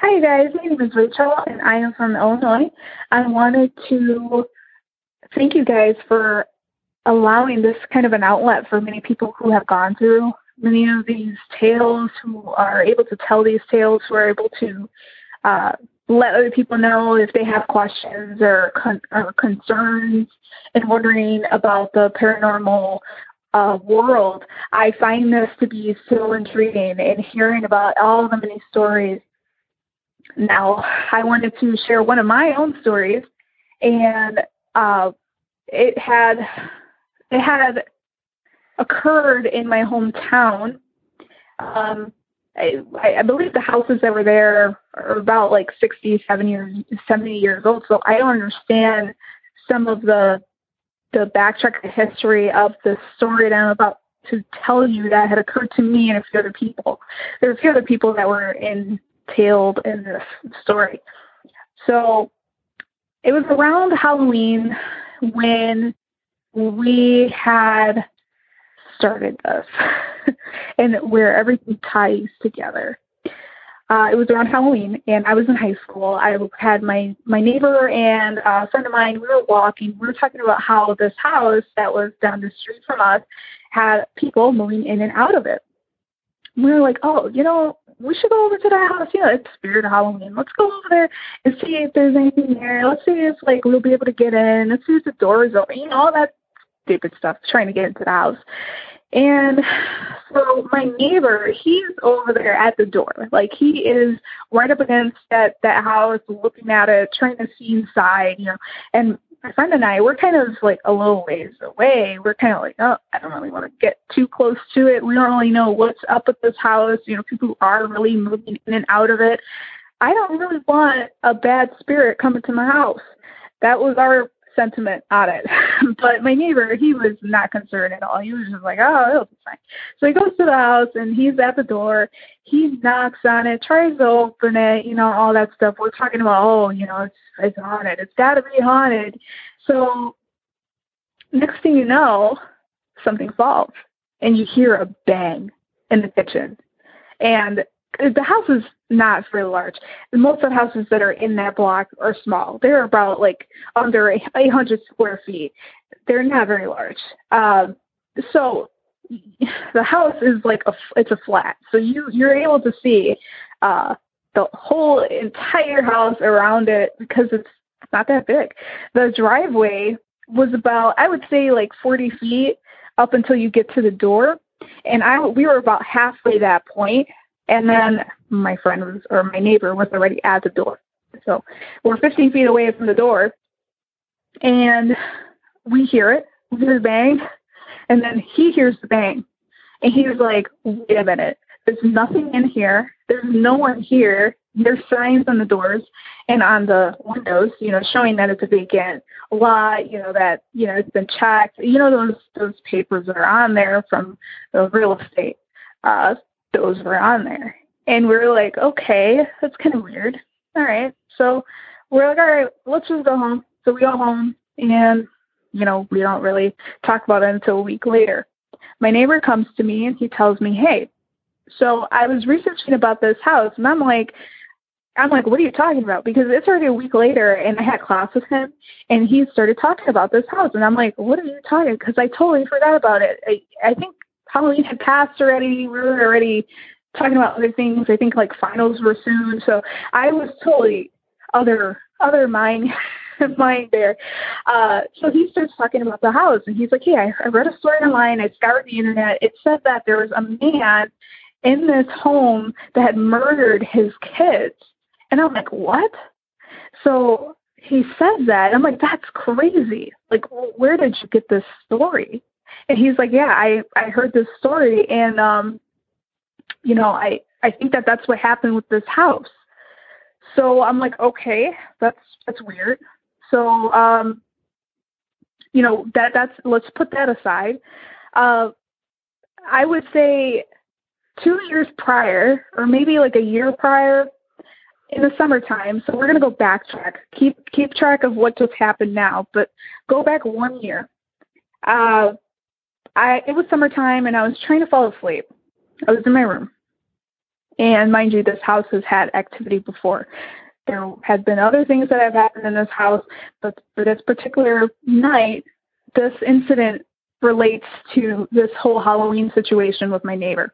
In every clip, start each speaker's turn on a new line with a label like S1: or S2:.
S1: Hi guys, my name is Rachel and I am from Illinois. I wanted to thank you guys for allowing this kind of an outlet for many people who have gone through many of these tales, who are able to tell these tales, who are able to uh, let other people know if they have questions or, con- or concerns and wondering about the paranormal uh, world. I find this to be so intriguing and hearing about all the many stories now, I wanted to share one of my own stories, and uh, it had it had occurred in my hometown. Um, I, I believe the houses that were there are about like 60, 70 years, 70 years old. So I don't understand some of the the backtrack the history of the story that I'm about to tell you that had occurred to me and a few other people. There were a few other people that were in detailed in this story. So it was around Halloween when we had started this and where everything ties together. Uh, it was around Halloween, and I was in high school. I had my my neighbor and a friend of mine. We were walking. We were talking about how this house that was down the street from us had people moving in and out of it. We were like, "Oh, you know, we should go over to that house. You know, it's Spirit of Halloween. Let's go over there and see if there's anything there. Let's see if like we'll be able to get in. Let's see if the door is open. You know, all that stupid stuff, trying to get into the house. And so my neighbor, he's over there at the door. Like he is right up against that that house, looking at it, trying to see inside, you know. And my friend and I, we're kind of like a little ways away. We're kind of like, oh, I don't really want to get too close to it. We don't really know what's up with this house. You know, people are really moving in and out of it. I don't really want a bad spirit coming to my house. That was our sentiment on it. but my neighbor, he was not concerned at all. He was just like, oh, it'll be fine. So he goes to the house and he's at the door. He knocks on it, tries to open it, you know, all that stuff. We're talking about, oh, you know, it's it's haunted. It's got to be haunted. So next thing you know, something falls and you hear a bang in the kitchen. And the house is not very large. Most of the houses that are in that block are small. They're about like under 800 square feet. They're not very large. Um, so the house is like a it's a flat. So you you're able to see uh, the whole entire house around it because it's not that big. The driveway was about I would say like 40 feet up until you get to the door, and I we were about halfway that point and then my friend was, or my neighbor was already at the door. So we're 15 feet away from the door. And we hear it, we hear the bang. And then he hears the bang. And he was like, wait a minute. There's nothing in here. There's no one here. There's signs on the doors and on the windows, you know, showing that it's a vacant lot, you know, that, you know, it's been checked. You know, those those papers that are on there from the real estate uh those were on there. And we were like, okay, that's kind of weird. all right. So we're like, all right, let's just go home. So we go home and, you know, we don't really talk about it until a week later. My neighbor comes to me and he tells me, hey, so I was researching about this house and I'm like, I'm like, what are you talking about? Because it's already a week later and I had class with him and he started talking about this house. And I'm like, what are you talking? Because I totally forgot about it. I, I think Halloween had passed already. We were already talking about other things. I think like finals were soon. So I was totally other, other mind, mind there. Uh, so he starts talking about the house and he's like, hey, I, I read a story online. I scoured the internet. It said that there was a man in this home that had murdered his kids and I'm like, what? So he says that. I'm like, that's crazy. Like, where did you get this story? And he's like, yeah, I, I heard this story. And, um, you know, I, I think that that's what happened with this house. So I'm like, okay, that's, that's weird. So, um, you know, that, that's, let's put that aside. Uh, I would say two years prior, or maybe like a year prior, in the summertime. So we're going to go backtrack. Keep keep track of what just happened now, but go back one year. Uh, I it was summertime and I was trying to fall asleep. I was in my room, and mind you, this house has had activity before. There had been other things that have happened in this house, but for this particular night, this incident relates to this whole Halloween situation with my neighbor.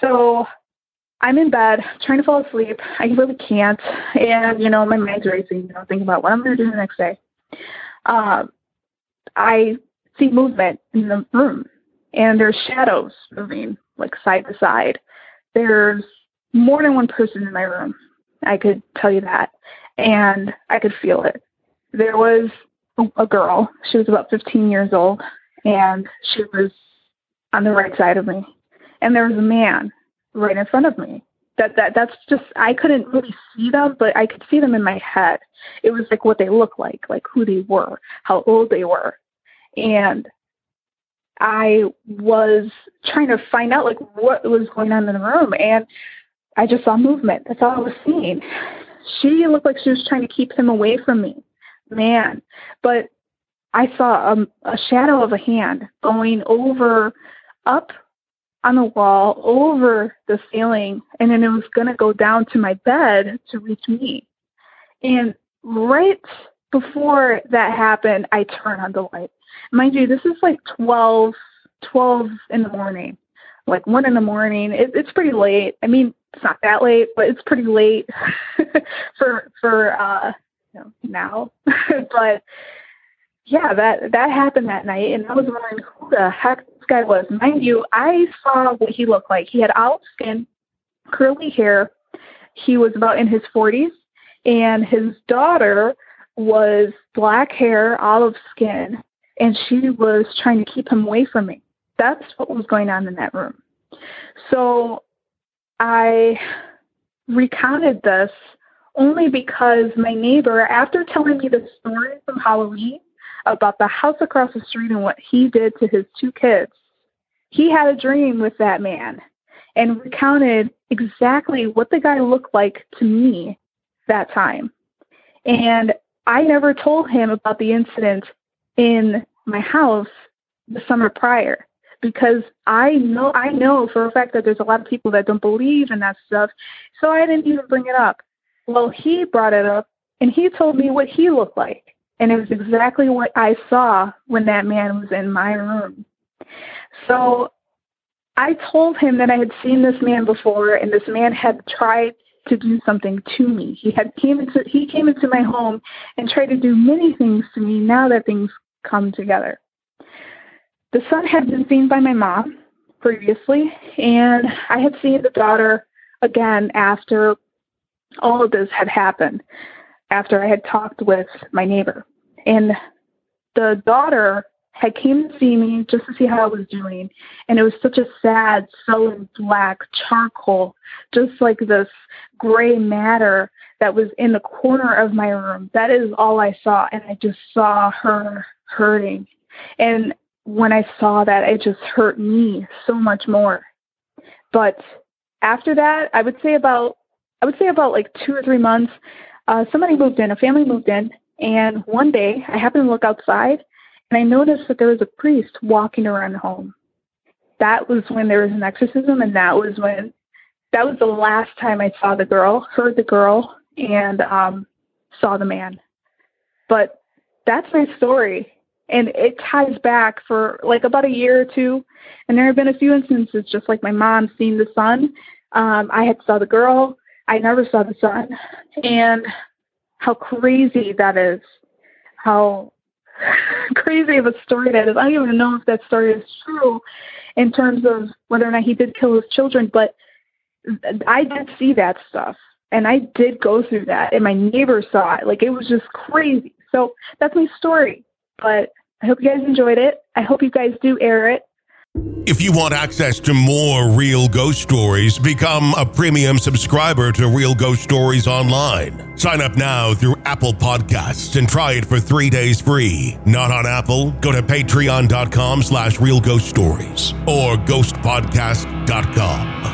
S1: So I'm in bed trying to fall asleep. I really can't. And, you know, my mind's racing, you know, thinking about what I'm going to do the next day. Uh, I see movement in the room and there's shadows moving like side to side. There's more than one person in my room. I could tell you that. And I could feel it. There was a girl. She was about 15 years old and she was on the right side of me. And there was a man right in front of me. That that that's just I couldn't really see them, but I could see them in my head. It was like what they looked like, like who they were, how old they were. And I was trying to find out like what was going on in the room and I just saw movement. That's all I was seeing. She looked like she was trying to keep him away from me. Man. But I saw a, a shadow of a hand going over up on the wall over the ceiling and then it was going to go down to my bed to reach me. And right before that happened, I turned on the light. Mind you, this is like 12, 12 in the morning, like 1 in the morning. It, it's pretty late. I mean, it's not that late, but it's pretty late for, for, uh, you know, now. but yeah, that, that happened that night. And I was wondering who the heck this guy was. Mind you, I saw what he looked like. He had olive skin, curly hair. He was about in his 40s, and his daughter was black hair, olive skin, and she was trying to keep him away from me. That's what was going on in that room. So I recounted this only because my neighbor, after telling me the story from Halloween, about the house across the street and what he did to his two kids. He had a dream with that man and recounted exactly what the guy looked like to me that time. And I never told him about the incident in my house the summer prior because I know I know for a fact that there's a lot of people that don't believe in that stuff. So I didn't even bring it up. Well, he brought it up and he told me what he looked like. And it was exactly what I saw when that man was in my room. So I told him that I had seen this man before and this man had tried to do something to me. He had came into he came into my home and tried to do many things to me now that things come together. The son had been seen by my mom previously and I had seen the daughter again after all of this had happened after I had talked with my neighbor. And the daughter had came to see me just to see how I was doing. And it was such a sad, sullen black charcoal, just like this gray matter that was in the corner of my room. That is all I saw. And I just saw her hurting. And when I saw that, it just hurt me so much more. But after that, I would say about I would say about like two or three months, uh, somebody moved in, a family moved in, and one day I happened to look outside and I noticed that there was a priest walking around home. That was when there was an exorcism, and that was when that was the last time I saw the girl, heard the girl, and um, saw the man. But that's my story. And it ties back for like about a year or two. And there have been a few instances, just like my mom seeing the son. Um, I had saw the girl. I never saw the son. And how crazy that is. How crazy of a story that is. I don't even know if that story is true in terms of whether or not he did kill his children, but I did see that stuff. And I did go through that, and my neighbor saw it. Like, it was just crazy. So that's my story. But I hope you guys enjoyed it. I hope you guys do air it.
S2: If you want access to more real ghost stories, become a premium subscriber to Real Ghost Stories Online. Sign up now through Apple Podcasts and try it for three days free. Not on Apple? Go to patreon.com slash real ghost stories or ghostpodcast.com.